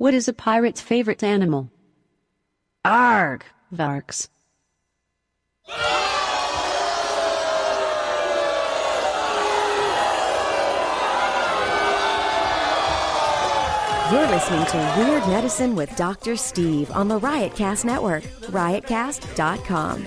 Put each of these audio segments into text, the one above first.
What is a pirate's favorite animal? Arg! Varks. You're listening to Weird Medicine with Dr. Steve on the Riotcast Network, riotcast.com.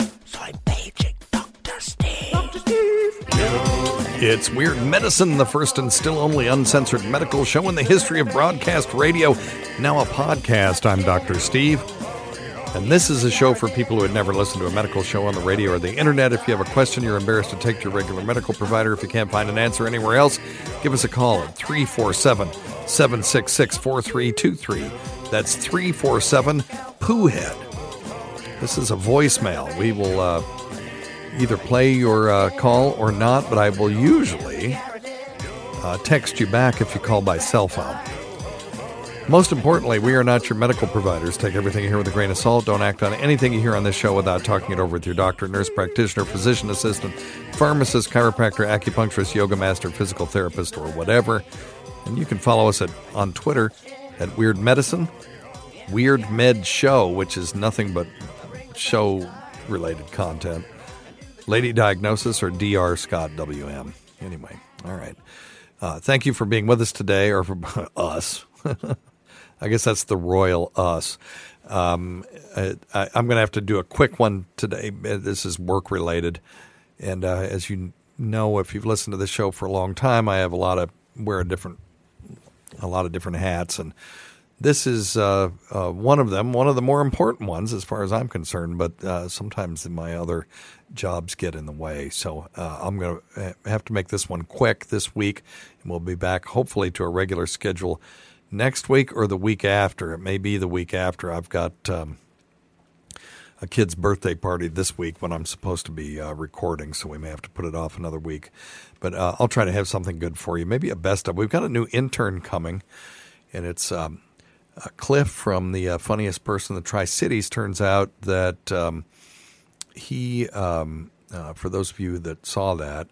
I'm paging Dr. Steve. Dr. Steve. It's Weird Medicine, the first and still only uncensored medical show in the history of broadcast radio. Now a podcast. I'm Dr. Steve. And this is a show for people who had never listened to a medical show on the radio or the internet. If you have a question you're embarrassed to take to your regular medical provider, if you can't find an answer anywhere else, give us a call at 347 766 4323. That's 347 Poohead. This is a voicemail. We will uh, either play your uh, call or not, but I will usually uh, text you back if you call by cell phone. Most importantly, we are not your medical providers. Take everything you hear with a grain of salt. Don't act on anything you hear on this show without talking it over with your doctor, nurse practitioner, physician assistant, pharmacist, chiropractor, acupuncturist, yoga master, physical therapist, or whatever. And you can follow us at, on Twitter at Weird Medicine, Weird Med Show, which is nothing but show related content. Lady Diagnosis or DR Scott WM. Anyway, all right. Uh, thank you for being with us today, or for us. I guess that's the royal us. Um, I, am going to have to do a quick one today. This is work related, and uh, as you know, if you've listened to this show for a long time, I have a lot of wear a different, a lot of different hats, and this is uh, uh, one of them, one of the more important ones as far as I'm concerned. But uh, sometimes my other jobs get in the way, so uh, I'm going to have to make this one quick this week, and we'll be back hopefully to a regular schedule next week or the week after. It may be the week after. I've got um, a kid's birthday party this week when I'm supposed to be uh, recording, so we may have to put it off another week. But uh, I'll try to have something good for you. Maybe a best of. We've got a new intern coming, and it's um, Cliff from the uh, Funniest Person in the Tri Cities. Turns out that um, he, um, uh, for those of you that saw that,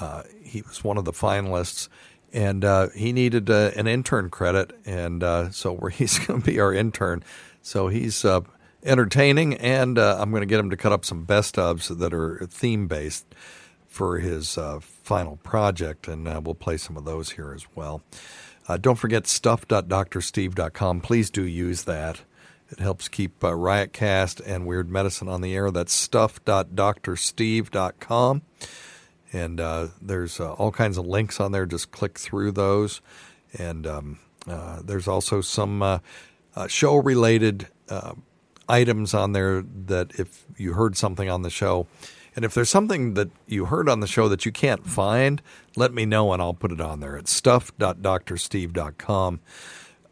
uh, he was one of the finalists and uh, he needed uh, an intern credit, and uh, so he's going to be our intern. So he's uh, entertaining, and uh, I'm going to get him to cut up some best ofs that are theme based for his uh, final project, and we'll play some of those here as well. Don't forget stuff.drsteve.com. Please do use that. It helps keep Riotcast and Weird Medicine on the air. That's stuff.drsteve.com. And uh, there's uh, all kinds of links on there. Just click through those. And um, uh, there's also some uh, uh, show related uh, items on there that if you heard something on the show, and if there's something that you heard on the show that you can't find, let me know and I'll put it on there. It's stuff.drsteve.com.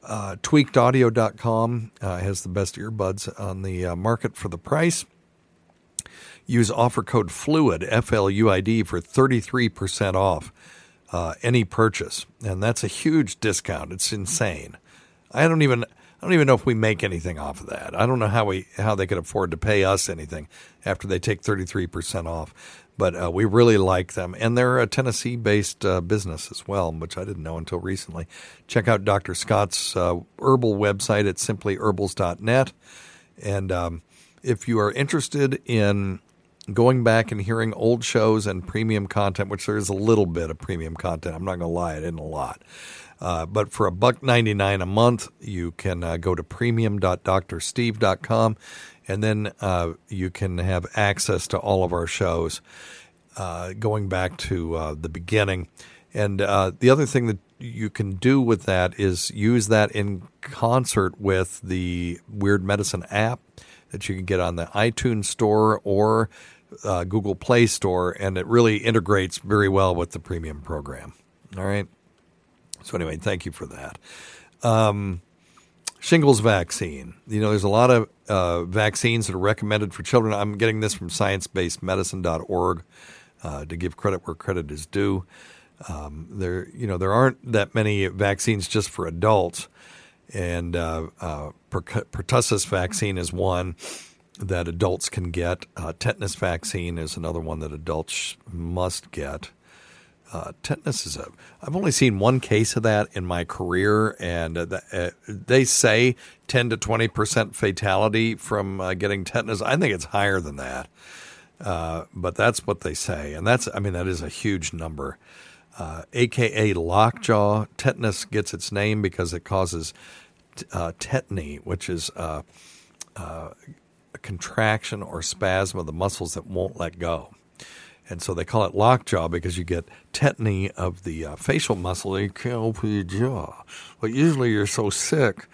Uh, tweakedaudio.com uh, has the best earbuds on the uh, market for the price. Use offer code FLUID, F L U I D, for 33% off uh, any purchase. And that's a huge discount. It's insane. I don't even. I don't even know if we make anything off of that. I don't know how we how they could afford to pay us anything after they take 33% off. But uh, we really like them. And they're a Tennessee based uh, business as well, which I didn't know until recently. Check out Dr. Scott's uh, herbal website at simplyherbals.net. And um, if you are interested in going back and hearing old shows and premium content, which there is a little bit of premium content. I'm not going to lie, it isn't a lot. Uh, but for a buck ninety nine a month, you can uh, go to premium.drsteve.com, and then uh, you can have access to all of our shows uh, going back to uh, the beginning. And uh, the other thing that you can do with that is use that in concert with the Weird Medicine app that you can get on the iTunes Store or Google Play Store, and it really integrates very well with the premium program. All right. So anyway, thank you for that. Um, shingles vaccine. You know, there's a lot of uh, vaccines that are recommended for children. I'm getting this from sciencebasedmedicine.org uh, to give credit where credit is due. Um, there, you know, there aren't that many vaccines just for adults, and uh, uh, pertussis vaccine is one that adults can get. Uh, tetanus vaccine is another one that adults must get. Uh, tetanus is a. I've only seen one case of that in my career, and uh, the, uh, they say ten to twenty percent fatality from uh, getting tetanus. I think it's higher than that, uh, but that's what they say, and that's. I mean, that is a huge number. AKA uh, lockjaw tetanus gets its name because it causes tetany, which is a contraction or spasm of the muscles that won't let go. And so they call it lockjaw because you get tetany of the uh, facial muscle and you can't open your jaw. But usually you're so sick,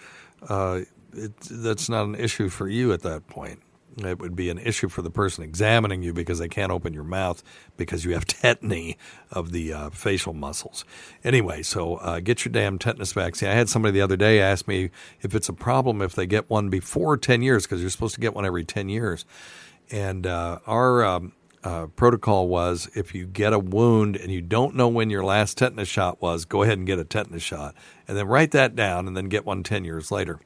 uh, it, that's not an issue for you at that point. It would be an issue for the person examining you because they can't open your mouth because you have tetany of the uh, facial muscles. Anyway, so uh, get your damn tetanus vaccine. I had somebody the other day ask me if it's a problem if they get one before 10 years because you're supposed to get one every 10 years. And uh, our um, uh, protocol was if you get a wound and you don't know when your last tetanus shot was, go ahead and get a tetanus shot. And then write that down and then get one 10 years later.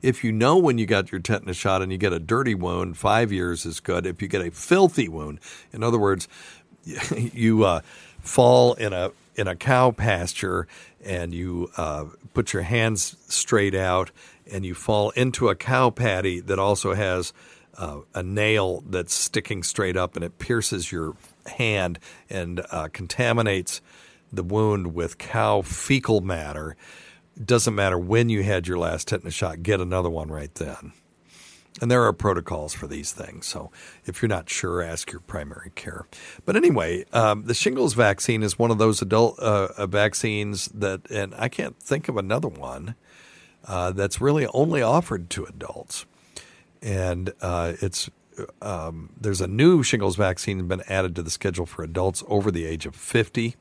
If you know when you got your tetanus shot and you get a dirty wound, five years is good. If you get a filthy wound, in other words, you uh, fall in a in a cow pasture and you uh, put your hands straight out and you fall into a cow patty that also has uh, a nail that's sticking straight up and it pierces your hand and uh, contaminates the wound with cow fecal matter. doesn't matter when you had your last tetanus shot, get another one right then. And there are protocols for these things. So if you're not sure, ask your primary care. But anyway, um, the shingles vaccine is one of those adult uh, vaccines that, and I can't think of another one uh, that's really only offered to adults and uh, it's um, there's a new shingles vaccine been added to the schedule for adults over the age of 50,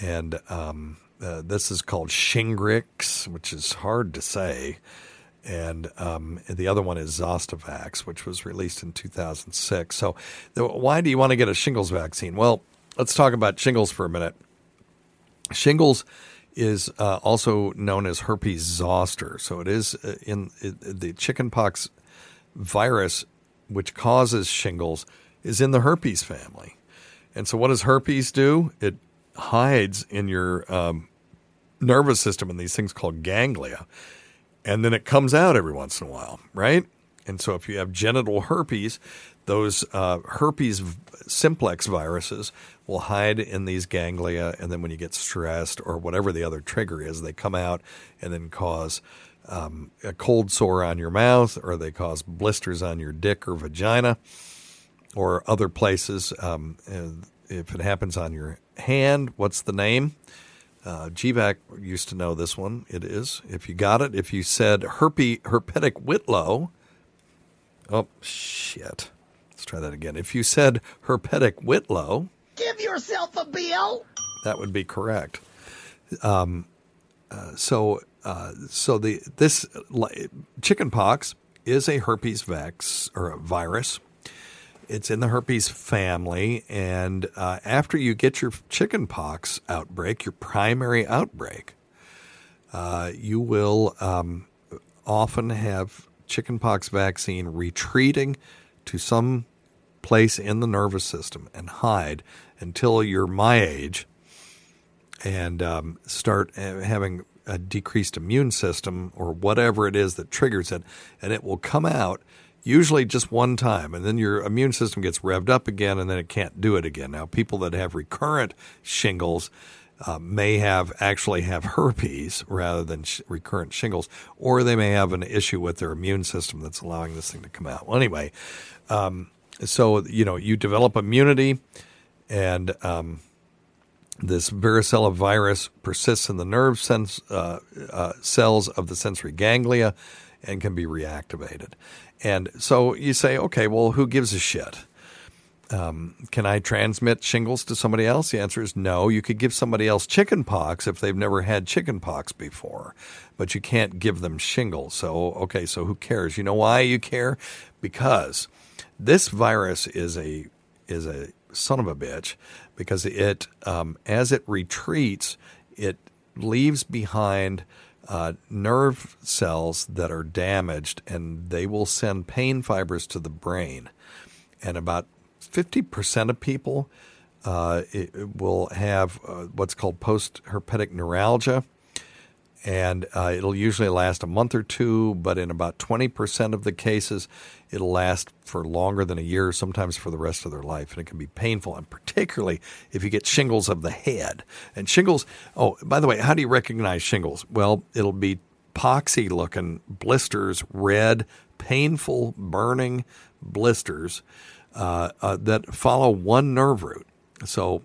and um, uh, this is called Shingrix, which is hard to say. And um, the other one is Zostavax, which was released in 2006. So, why do you want to get a shingles vaccine? Well, let's talk about shingles for a minute. Shingles is uh, also known as herpes zoster. So it is uh, in the chickenpox virus which causes shingles is in the herpes family. And so, what does herpes do? It hides in your um, nervous system in these things called ganglia, and then it comes out every once in a while, right? And so, if you have genital herpes, those uh, herpes simplex viruses will hide in these ganglia, and then when you get stressed or whatever the other trigger is, they come out and then cause um, a cold sore on your mouth, or they cause blisters on your dick or vagina, or other places. Um, if it happens on your hand, what's the name? Uh, GVAC used to know this one. It is. If you got it, if you said herpy, herpetic whitlow, oh, shit. Let's try that again. If you said herpetic whitlow, give yourself a bill. That would be correct. Um, uh, so so the this chickenpox is a herpes vex or a virus. It's in the herpes family, and uh, after you get your chickenpox outbreak, your primary outbreak, uh, you will um, often have chickenpox vaccine retreating to some place in the nervous system and hide until you're my age and um, start uh, having a decreased immune system or whatever it is that triggers it, and it will come out usually just one time, and then your immune system gets revved up again, and then it can't do it again. Now, people that have recurrent shingles uh, may have actually have herpes rather than sh- recurrent shingles, or they may have an issue with their immune system that's allowing this thing to come out. Well, anyway, um, so you know you develop immunity, and um, this varicella virus persists in the nerve sense, uh, uh, cells of the sensory ganglia, and can be reactivated. And so you say, okay, well, who gives a shit? Um, can I transmit shingles to somebody else? The answer is no. You could give somebody else chicken pox if they've never had chicken pox before, but you can't give them shingles. So, okay, so who cares? You know why you care? Because this virus is a is a son of a bitch because it um, as it retreats, it leaves behind uh, nerve cells that are damaged, and they will send pain fibers to the brain. And about 50% of people uh, will have uh, what's called post herpetic neuralgia. And uh, it'll usually last a month or two, but in about 20% of the cases, it'll last for longer than a year, sometimes for the rest of their life. And it can be painful, and particularly if you get shingles of the head. And shingles, oh, by the way, how do you recognize shingles? Well, it'll be poxy looking blisters, red, painful, burning blisters uh, uh, that follow one nerve root. So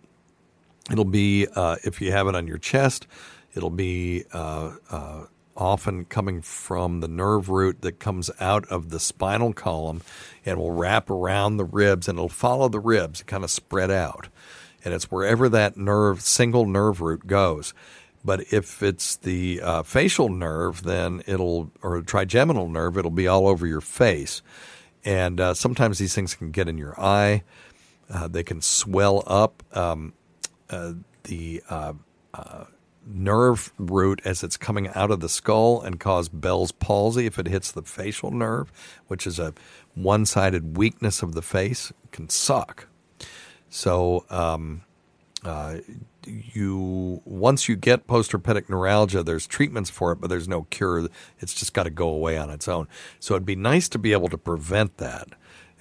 it'll be, uh, if you have it on your chest, it'll be uh, uh, often coming from the nerve root that comes out of the spinal column and will wrap around the ribs and it'll follow the ribs kind of spread out. And it's wherever that nerve, single nerve root goes. But if it's the uh, facial nerve, then it'll, or trigeminal nerve, it'll be all over your face. And uh, sometimes these things can get in your eye. Uh, they can swell up um, uh, the uh, uh, nerve root as it's coming out of the skull and cause Bell's palsy if it hits the facial nerve, which is a one sided weakness of the face. Can suck. So, um, uh, you once you get postherpetic neuralgia, there's treatments for it, but there's no cure. It's just got to go away on its own. So it'd be nice to be able to prevent that.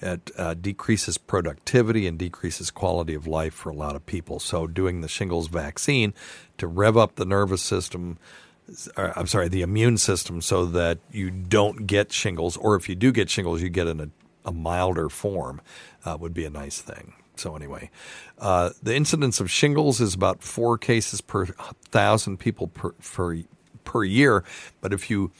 It uh, decreases productivity and decreases quality of life for a lot of people. So doing the shingles vaccine to rev up the nervous system. Or, I'm sorry, the immune system, so that you don't get shingles, or if you do get shingles, you get in a, a milder form, uh, would be a nice thing. So anyway, uh, the incidence of shingles is about four cases per thousand people per per, per year. But if you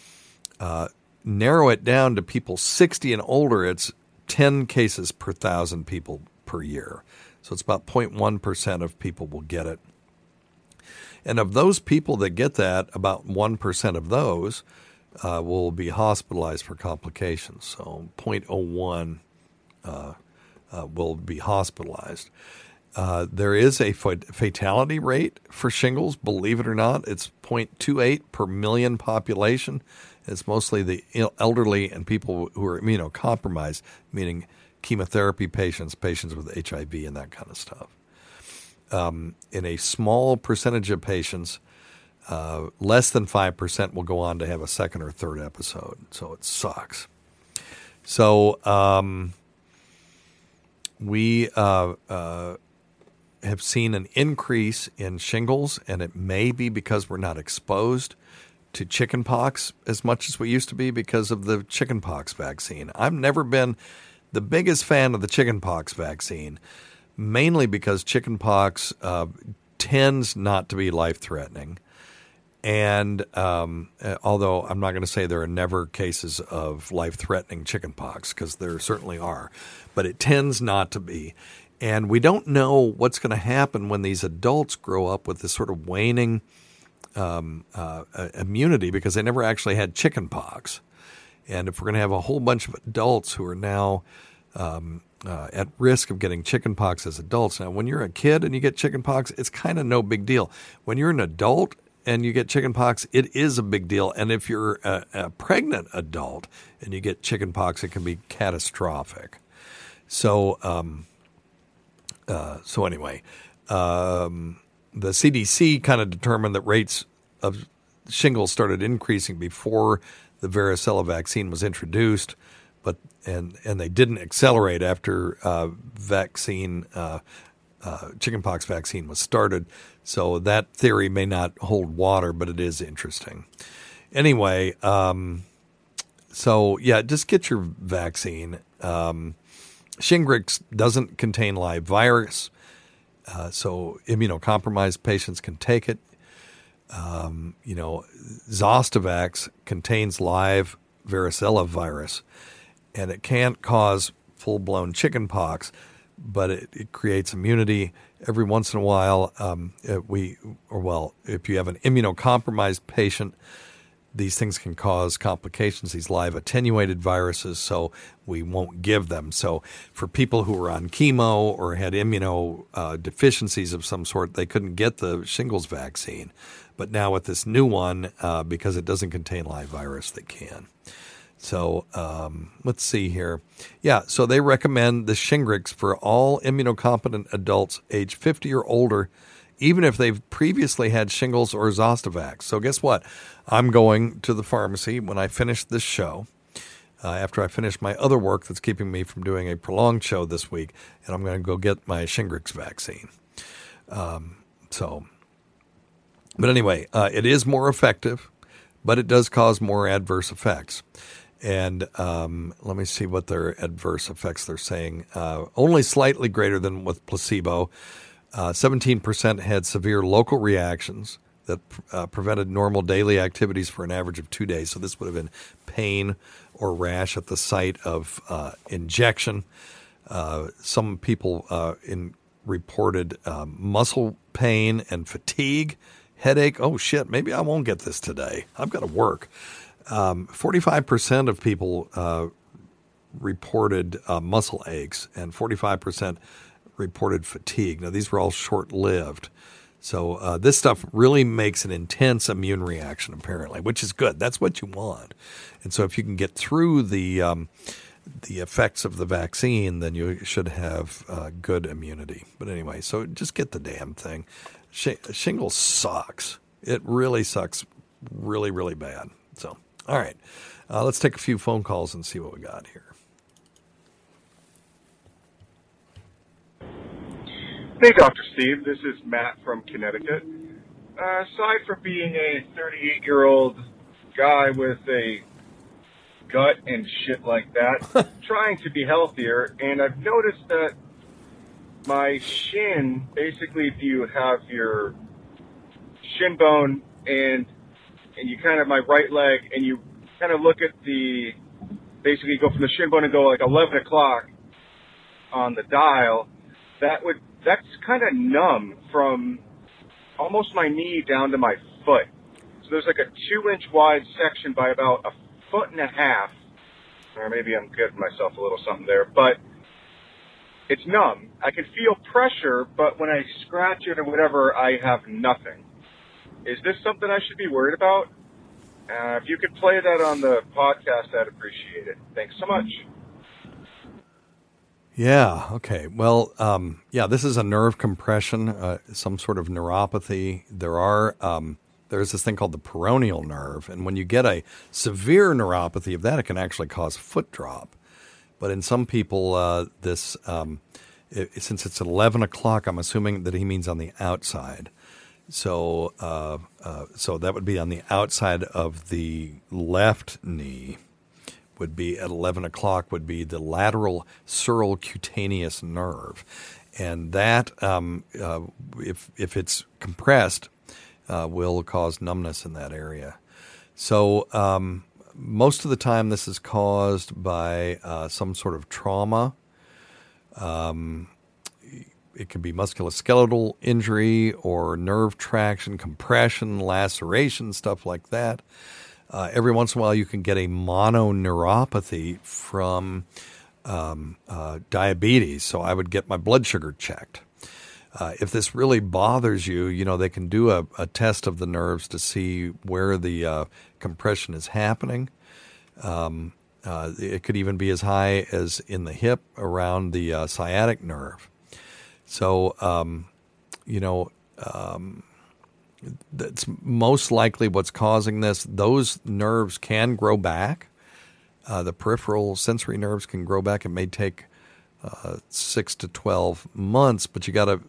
uh, narrow it down to people 60 and older, it's 10 cases per thousand people per year. So it's about 0.1 percent of people will get it. And of those people that get that, about 1% of those uh, will be hospitalized for complications. So 0.01 uh, uh, will be hospitalized. Uh, there is a fatality rate for shingles, believe it or not. It's 0.28 per million population. It's mostly the elderly and people who are immunocompromised, meaning chemotherapy patients, patients with HIV, and that kind of stuff. Um, in a small percentage of patients, uh, less than 5% will go on to have a second or third episode. So it sucks. So, um, we uh, uh, have seen an increase in shingles, and it may be because we're not exposed to chickenpox as much as we used to be because of the chickenpox vaccine. I've never been the biggest fan of the chickenpox vaccine, mainly because chickenpox uh, tends not to be life threatening. And um, uh, although I'm not going to say there are never cases of life threatening chickenpox, because there certainly are, but it tends not to be. And we don't know what's going to happen when these adults grow up with this sort of waning um, uh, uh immunity because they never actually had chickenpox. And if we're going to have a whole bunch of adults who are now um, uh, at risk of getting chickenpox as adults, now when you're a kid and you get chickenpox, it's kind of no big deal. When you're an adult and you get chickenpox, it is a big deal. And if you're a, a pregnant adult and you get chickenpox, it can be catastrophic. So, um, uh, so anyway, um, the CDC kind of determined that rates of shingles started increasing before the varicella vaccine was introduced, but and and they didn't accelerate after uh, vaccine uh, uh, chickenpox vaccine was started. So that theory may not hold water, but it is interesting. Anyway, um, so yeah, just get your vaccine. Um, Shingrix doesn't contain live virus, uh, so immunocompromised patients can take it. Um, you know, Zostavax contains live varicella virus, and it can't cause full blown chicken pox, but it, it, creates immunity. Every once in a while, um, we, or well, if you have an immunocompromised patient, these things can cause complications, these live attenuated viruses, so we won't give them. So, for people who were on chemo or had immunodeficiencies uh, of some sort, they couldn't get the shingles vaccine. But now, with this new one, uh, because it doesn't contain live virus, they can. So um, let's see here. Yeah, so they recommend the Shingrix for all immunocompetent adults age 50 or older, even if they've previously had shingles or Zostavax. So guess what? I'm going to the pharmacy when I finish this show. Uh, after I finish my other work that's keeping me from doing a prolonged show this week, and I'm going to go get my Shingrix vaccine. Um, so, but anyway, uh, it is more effective, but it does cause more adverse effects. And um, let me see what their adverse effects they're saying. Uh, only slightly greater than with placebo. Uh, 17% had severe local reactions that uh, prevented normal daily activities for an average of two days. So this would have been pain or rash at the site of uh, injection. Uh, some people uh, in reported um, muscle pain and fatigue, headache. Oh shit, maybe I won't get this today. I've got to work. Um, 45% of people uh, reported muscle aches, and 45% reported fatigue. Now, these were all short lived. So, uh, this stuff really makes an intense immune reaction, apparently, which is good. That's what you want. And so, if you can get through the um, the effects of the vaccine, then you should have uh, good immunity. But anyway, so just get the damn thing. Sh- shingles sucks. It really sucks, really, really bad. So. All right. Uh, let's take a few phone calls and see what we got here. Hey, Dr. Steve. This is Matt from Connecticut. Uh, aside from being a 38 year old guy with a gut and shit like that, trying to be healthier, and I've noticed that my shin, basically, if you have your shin bone and and you kind of my right leg, and you kind of look at the basically go from the shin bone and go like 11 o'clock on the dial. That would that's kind of numb from almost my knee down to my foot. So there's like a two inch wide section by about a foot and a half, or maybe I'm giving myself a little something there, but it's numb. I can feel pressure, but when I scratch it or whatever, I have nothing. Is this something I should be worried about? Uh, if you could play that on the podcast, I'd appreciate it. Thanks so much. Yeah. Okay. Well, um, yeah, this is a nerve compression, uh, some sort of neuropathy. There are um, there's this thing called the peroneal nerve, and when you get a severe neuropathy of that, it can actually cause foot drop. But in some people, uh, this um, it, since it's 11 o'clock, I'm assuming that he means on the outside. So, uh, uh, so that would be on the outside of the left knee. Would be at 11 o'clock. Would be the lateral sural cutaneous nerve, and that, um, uh, if if it's compressed, uh, will cause numbness in that area. So, um, most of the time, this is caused by uh, some sort of trauma. Um, it can be musculoskeletal injury or nerve traction, compression, laceration, stuff like that. Uh, every once in a while, you can get a mononeuropathy from um, uh, diabetes. So I would get my blood sugar checked. Uh, if this really bothers you, you know, they can do a, a test of the nerves to see where the uh, compression is happening. Um, uh, it could even be as high as in the hip around the uh, sciatic nerve. So, um, you know, um, that's most likely what's causing this. Those nerves can grow back. Uh, the peripheral sensory nerves can grow back. It may take uh, six to 12 months, but you got to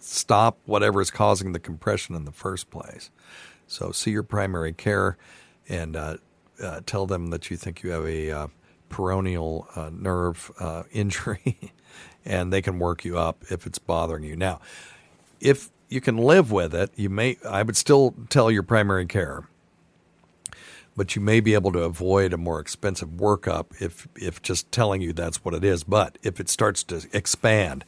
stop whatever is causing the compression in the first place. So, see your primary care and uh, uh tell them that you think you have a uh, peroneal uh, nerve injury and they can work you up if it's bothering you. Now, if you can live with it, you may I would still tell your primary care but you may be able to avoid a more expensive workup if if just telling you that's what it is. But if it starts to expand,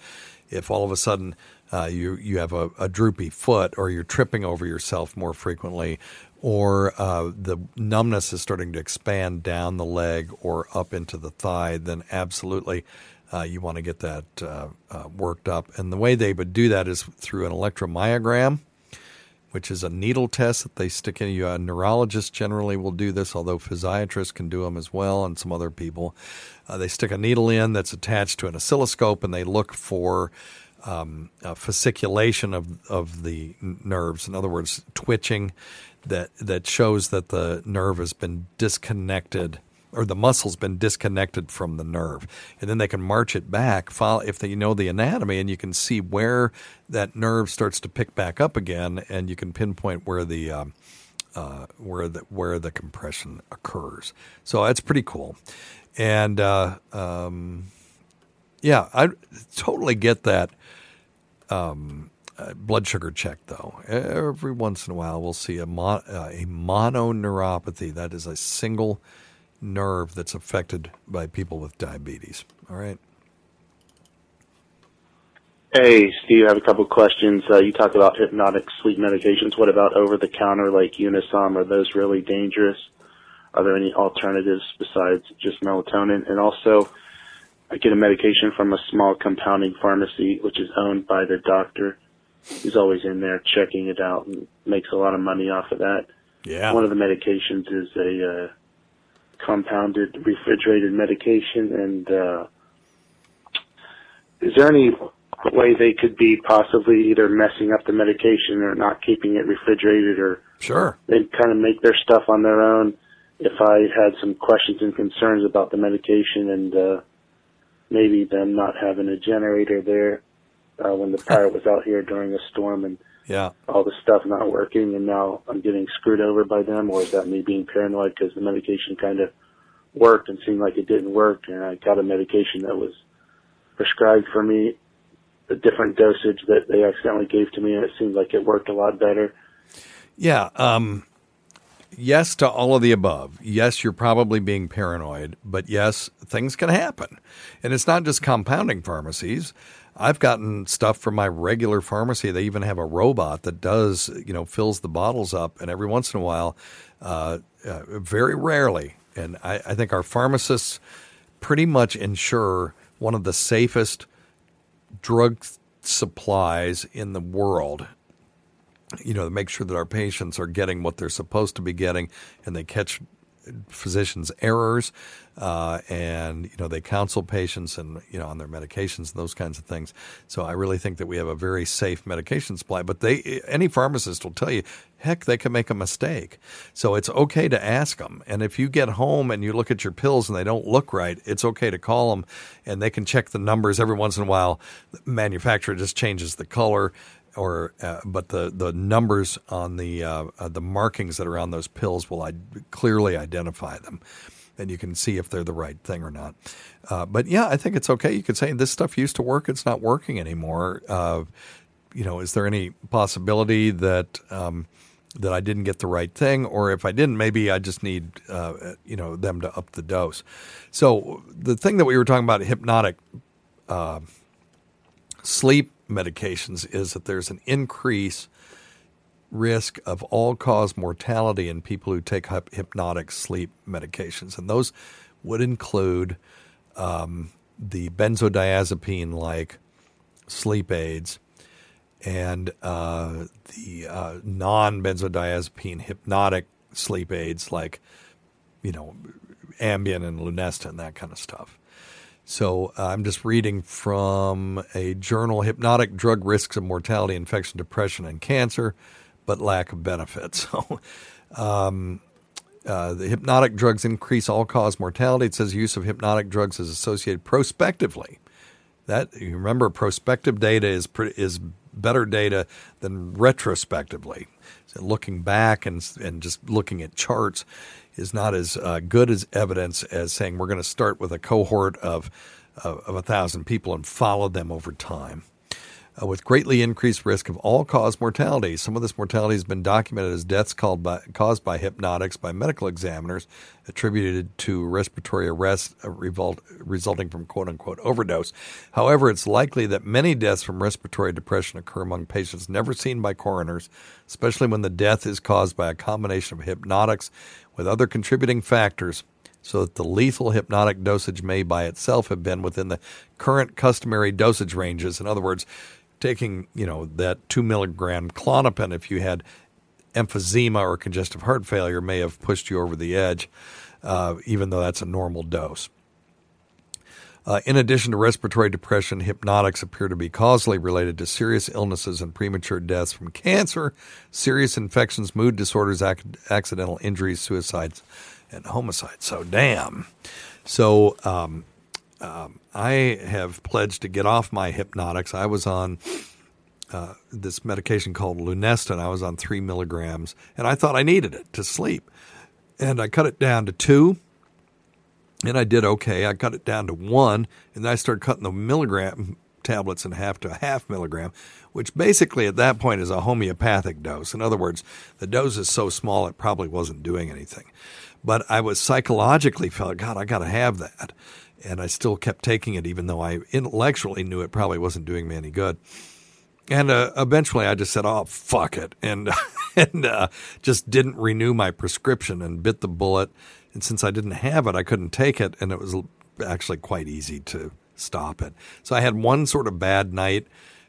if all of a sudden uh, you you have a, a, droopy foot or you're tripping over yourself more frequently, or uh, the numbness is starting to expand down the leg or up into the thigh, then absolutely. Uh, you want to get that uh, uh, worked up. And the way they would do that is through an electromyogram which is a needle test that they stick in you. A neurologist generally will do this, although physiatrists can do them as well, and some other people. Uh, they stick a needle in that's attached to an oscilloscope, and they look for um, fasciculation of of the nerves. In other words, twitching that that shows that the nerve has been disconnected or the muscle's been disconnected from the nerve. And then they can march it back if they know the anatomy and you can see where that nerve starts to pick back up again and you can pinpoint where the um, uh, where the where the compression occurs. So that's pretty cool. And uh, um, yeah, I totally get that um, uh, blood sugar check though. Every once in a while, we'll see a, mon- uh, a mononeuropathy. That is a single nerve that's affected by people with diabetes. All right. Hey, Steve, I have a couple of questions. Uh, you talk about hypnotic sleep medications. What about over the counter like Unisom? Are those really dangerous? Are there any alternatives besides just melatonin? And also, I get a medication from a small compounding pharmacy, which is owned by the doctor. He's always in there checking it out and makes a lot of money off of that. Yeah. One of the medications is a uh, compounded refrigerated medication and uh, is there any way they could be possibly either messing up the medication or not keeping it refrigerated or sure. they kind of make their stuff on their own? If i had some questions and concerns about the medication and uh maybe them not having a generator there uh, when the power was out here during a storm and yeah. all the stuff not working, and now I'm getting screwed over by them, or is that me being paranoid because the medication kind of worked and seemed like it didn't work, and I got a medication that was prescribed for me, a different dosage that they accidentally gave to me, and it seemed like it worked a lot better. Yeah. Um, yes to all of the above. Yes, you're probably being paranoid, but yes, things can happen. And it's not just compounding pharmacies. I've gotten stuff from my regular pharmacy. They even have a robot that does, you know, fills the bottles up. And every once in a while, uh, uh, very rarely, and I, I think our pharmacists pretty much ensure one of the safest drug supplies in the world you know, make sure that our patients are getting what they're supposed to be getting and they catch physicians' errors, uh, and you know they counsel patients and you know on their medications and those kinds of things. So I really think that we have a very safe medication supply. But they, any pharmacist will tell you, heck, they can make a mistake. So it's okay to ask them. And if you get home and you look at your pills and they don't look right, it's okay to call them, and they can check the numbers every once in a while. The manufacturer just changes the color or uh, but the the numbers on the uh, uh, the markings that are on those pills will I- clearly identify them, and you can see if they're the right thing or not. Uh, but yeah, I think it's okay. You could say this stuff used to work; it's not working anymore. Uh, you know, is there any possibility that um, that I didn't get the right thing, or if I didn't, maybe I just need uh, you know them to up the dose. So the thing that we were talking about, hypnotic sleep medications is that there's an increase risk of all cause mortality in people who take hypnotic sleep medications. And those would include um, the benzodiazepine like sleep aids and uh, the uh, non benzodiazepine hypnotic sleep aids like, you know, Ambien and Lunesta and that kind of stuff. So uh, I'm just reading from a journal Hypnotic Drug Risks of Mortality, Infection, Depression, and Cancer, but Lack of Benefit. So um, uh, the hypnotic drugs increase all cause mortality. It says use of hypnotic drugs is associated prospectively. That you remember, prospective data is is better data than retrospectively. So looking back and and just looking at charts, is not as uh, good as evidence as saying we're going to start with a cohort of of, a thousand people and follow them over time. uh, with greatly increased risk of all cause mortality. Some of this mortality has been documented as deaths by, caused by hypnotics by medical examiners, attributed to respiratory arrest uh, revolt, resulting from quote unquote overdose. However, it's likely that many deaths from respiratory depression occur among patients never seen by coroners, especially when the death is caused by a combination of hypnotics with other contributing factors so that the lethal hypnotic dosage may by itself have been within the current customary dosage ranges. In other words, taking, you know, that two milligram Klonopin if you had emphysema or congestive heart failure may have pushed you over the edge, uh, even though that's a normal dose. Uh, in addition to respiratory depression, hypnotics appear to be causally related to serious illnesses and premature deaths from cancer, serious infections, mood disorders, ac- accidental injuries, suicides, and homicides. So, damn. So, um, um, I have pledged to get off my hypnotics. I was on uh, this medication called Lunesta. and I was on three milligrams, and I thought I needed it to sleep. And I cut it down to two, and I did okay. I cut it down to one, and then I started cutting the milligram tablets in half to a half milligram, which basically at that point is a homeopathic dose. In other words, the dose is so small it probably wasn't doing anything. But I was psychologically felt, God, I got to have that. And I still kept taking it, even though I intellectually knew it probably wasn't doing me any good. And uh, eventually I just said, oh, fuck it. And, and uh, just didn't renew my prescription and bit the bullet. And since I didn't have it, I couldn't take it. And it was actually quite easy to stop it. So I had one sort of bad night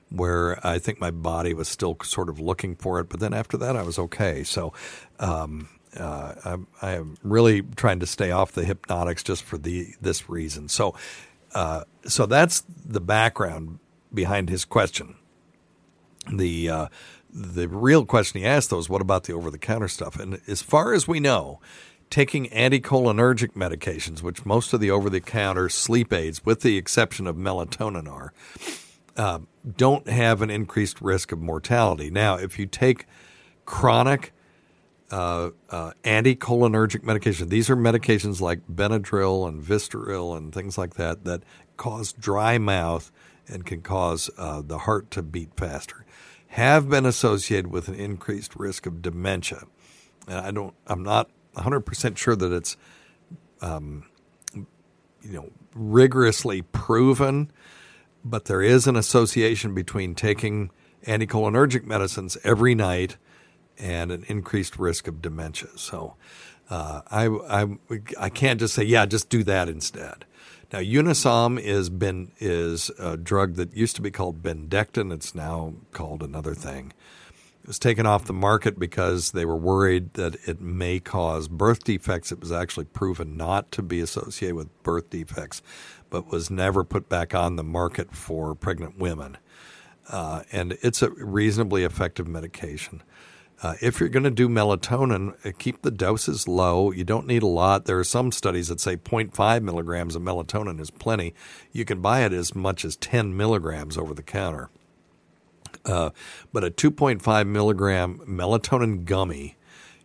where I think my body was still sort of looking for it. But then after that, I was okay. So, um, uh, I'm, I'm, really trying to stay off the hypnotics just for the this reason. So, uh, so that's the background behind his question. The uh, the real question he asked though is, what about the over the counter stuff? And as far as we know, taking anticholinergic medications, which most of the over the counter sleep aids, with the exception of melatonin, are, uh, don't have an increased risk of mortality. Now, if you take chronic uh, uh, anticholinergic medication. These are medications like Benadryl and Vistaril and things like that that cause dry mouth and can cause uh, the heart to beat faster. Have been associated with an increased risk of dementia. And I don't. I'm not 100 percent sure that it's, um, you know, rigorously proven, but there is an association between taking anticholinergic medicines every night and an increased risk of dementia. So uh, I, I, I can't just say, yeah, just do that instead. Now, Unisom is been is a drug that used to be called Bendectin. It's now called another thing. It was taken off the market because they were worried that it may cause birth defects. It was actually proven not to be associated with birth defects, but was never put back on the market for pregnant women. Uh, and it's a reasonably effective medication. Uh, if you're going to do melatonin, uh, keep the doses low. You don't need a lot. There are some studies that say 0.5 milligrams of melatonin is plenty. You can buy it as much as 10 milligrams over the counter. Uh, but a 2.5 milligram melatonin gummy,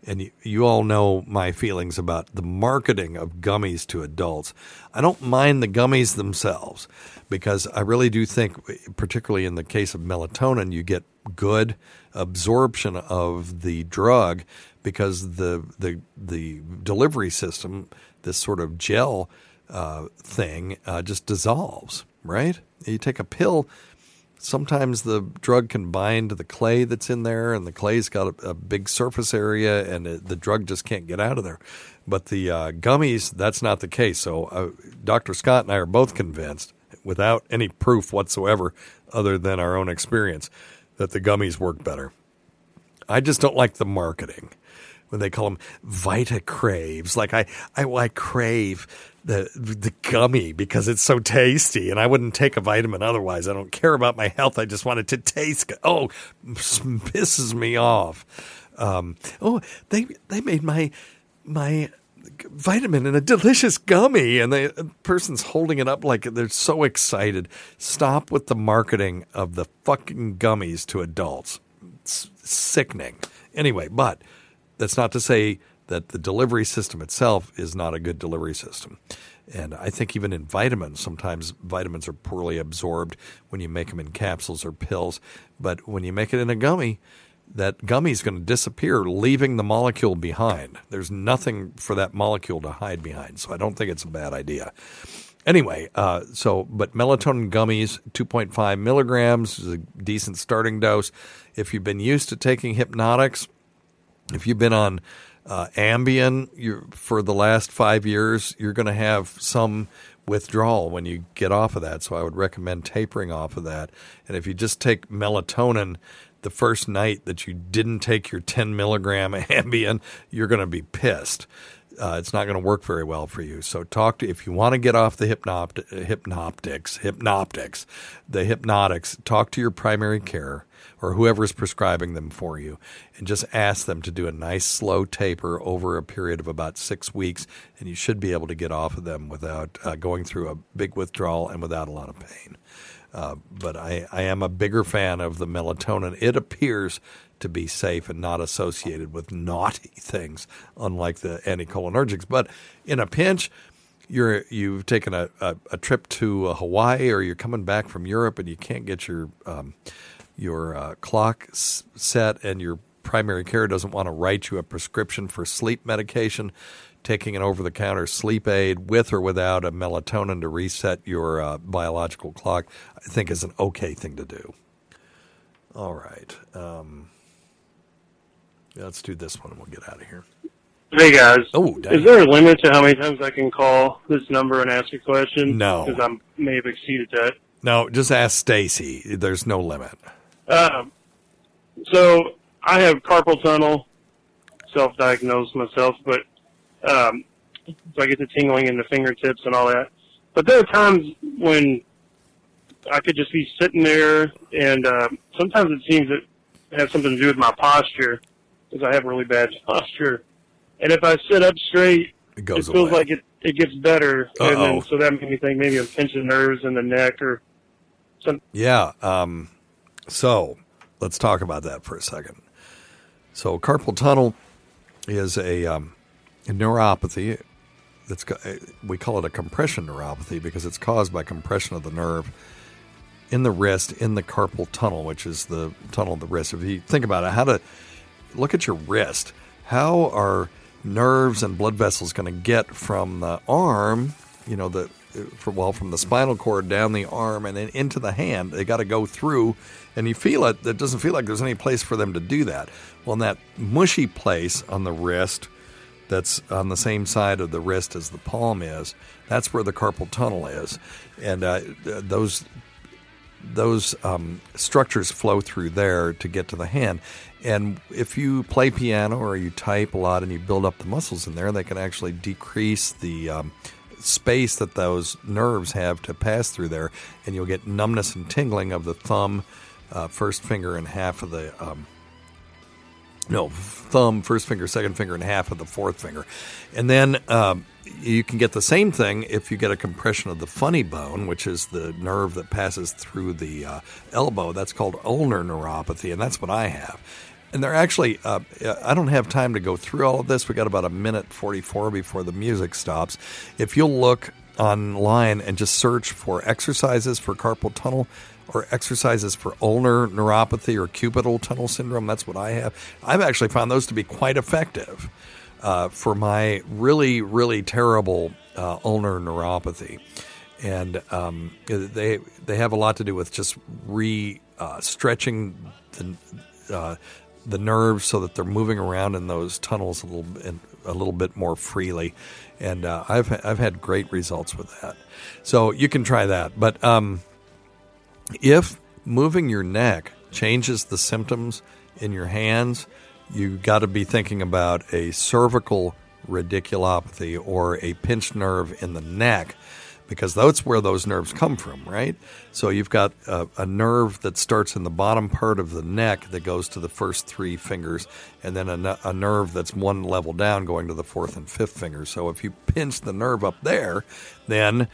and you, you all know my feelings about the marketing of gummies to adults. I don't mind the gummies themselves because I really do think, particularly in the case of melatonin, you get good absorption of the drug because the the the delivery system, this sort of gel uh, thing, uh, just dissolves. Right? You take a pill. Sometimes the drug can bind to the clay that's in there, and the clay's got a, a big surface area, and it, the drug just can't get out of there. But the uh, gummies, that's not the case. So, uh, Dr. Scott and I are both convinced, without any proof whatsoever, other than our own experience, that the gummies work better. I just don't like the marketing when they call them Vita Craves. Like I, I, I crave the the gummy because it's so tasty, and I wouldn't take a vitamin otherwise. I don't care about my health. I just want it to taste. Good. Oh, pisses me off. Um, oh, they they made my my vitamin in a delicious gummy and the person's holding it up like they're so excited stop with the marketing of the fucking gummies to adults it's sickening anyway but that's not to say that the delivery system itself is not a good delivery system And I think even in vitamins, sometimes vitamins are poorly absorbed when you make them in capsules or pills. But when you make it in a gummy, that gummy is going to disappear, leaving the molecule behind. There's nothing for that molecule to hide behind. So I don't think it's a bad idea. Anyway, uh, so, but melatonin gummies, 2.5 milligrams is a decent starting dose. If you've been used to taking hypnotics, if you've been on uh, Ambien for the last five years, you're going to have some withdrawal when you get off of that. So I would recommend tapering off of that. And if you just take melatonin the first night that you didn't take your 10 milligram Ambien, you're going to be pissed uh, it's not going to work very well for you. So talk to if you want to get off the hypnopt- hypnotics, hypnotics, the hypnotics. Talk to your primary care or whoever is prescribing them for you, and just ask them to do a nice slow taper over a period of about six weeks, and you should be able to get off of them without uh, going through a big withdrawal and without a lot of pain. Uh, but I, I am a bigger fan of the melatonin. It appears to be safe and not associated with naughty things, unlike the anticholinergics. But in a pinch, you're you've taken a, a, a trip to uh, Hawaii or you're coming back from Europe and you can't get your um, your uh, clock s- set and your primary care doesn't want to write you a prescription for sleep medication. Taking an over the counter sleep aid with or without a melatonin to reset your uh, biological clock, I think is an okay thing to do. All right. Um, let's do this one and we'll get out of here. Hey guys. Oh, is there a limit to how many times I can call this number and ask a question? No. because I may have exceeded that. No, just ask Stacy. There's no limit. Um, so I have carpal tunnel, self-diagnosed myself, but um, so I get the tingling in the fingertips and all that. But there are times when I could just be sitting there, and uh, sometimes it seems it has something to do with my posture because I have really bad posture. And if I sit up straight, It goes it feels away. like it it gets better. Uh-oh. then, so that made me think maybe I'm pinching nerves in the neck or some. Yeah. Um, so let's talk about that for a second. So carpal tunnel is a, um, a neuropathy. That's uh, we call it a compression neuropathy because it's caused by compression of the nerve in the wrist in the carpal tunnel, which is the tunnel of the wrist. If you think about it, how to look at your wrist. How are nerves and blood vessels going to get from the arm, you know, the well, from the spinal cord down the arm and then into the hand? They got to go through, and you feel it. It doesn't feel like there's any place for them to do that. Well, in that mushy place on the wrist, that's on the same side of the wrist as the palm is. That's where the carpal tunnel is, and uh, those those um, structures flow through there to get to the hand. And if you play piano or you type a lot and you build up the muscles in there, they can actually decrease the um, space that those nerves have to pass through there, and you'll get numbness and tingling of the thumb, uh, first finger, and half of the um, no thumb, first finger, second finger, and half of the fourth finger, and then um, you can get the same thing if you get a compression of the funny bone, which is the nerve that passes through the uh, elbow. That's called ulnar neuropathy, and that's what I have. And they're actually, uh, I don't have time to go through all of this. We got about a minute 44 before the music stops. If you'll look online and just search for exercises for carpal tunnel or exercises for ulnar neuropathy or cubital tunnel syndrome, that's what I have. I've actually found those to be quite effective uh, for my really, really terrible uh, ulnar neuropathy. And um, they they have a lot to do with just re uh, stretching the uh, the nerves so that they're moving around in those tunnels a little bit, a little bit more freely. And uh, I've I've had great results with that. So you can try that. But um, if moving your neck changes the symptoms in your hands, you got to be thinking about a cervical radiculopathy or a pinched nerve in the neck because that's where those nerves come from, right? So you've got a, a, nerve that starts in the bottom part of the neck that goes to the first three fingers, and then a, a nerve that's one level down going to the fourth and fifth fingers. So if you pinch the nerve up there, then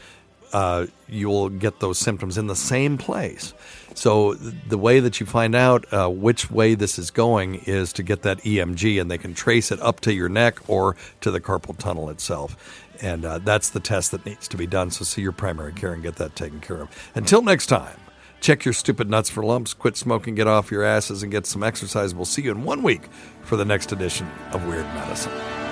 uh, you'll get those symptoms in the same place. So the way that you find out uh, which way this is going is to get that EMG, and they can trace it up to your neck or to the carpal tunnel itself. And uh, that's the test that needs to be done. So see your primary care and get that taken care of. Until next time, check your stupid nuts for lumps, quit smoking, get off your asses, and get some exercise. We'll see you in one week for the next edition of Weird Medicine.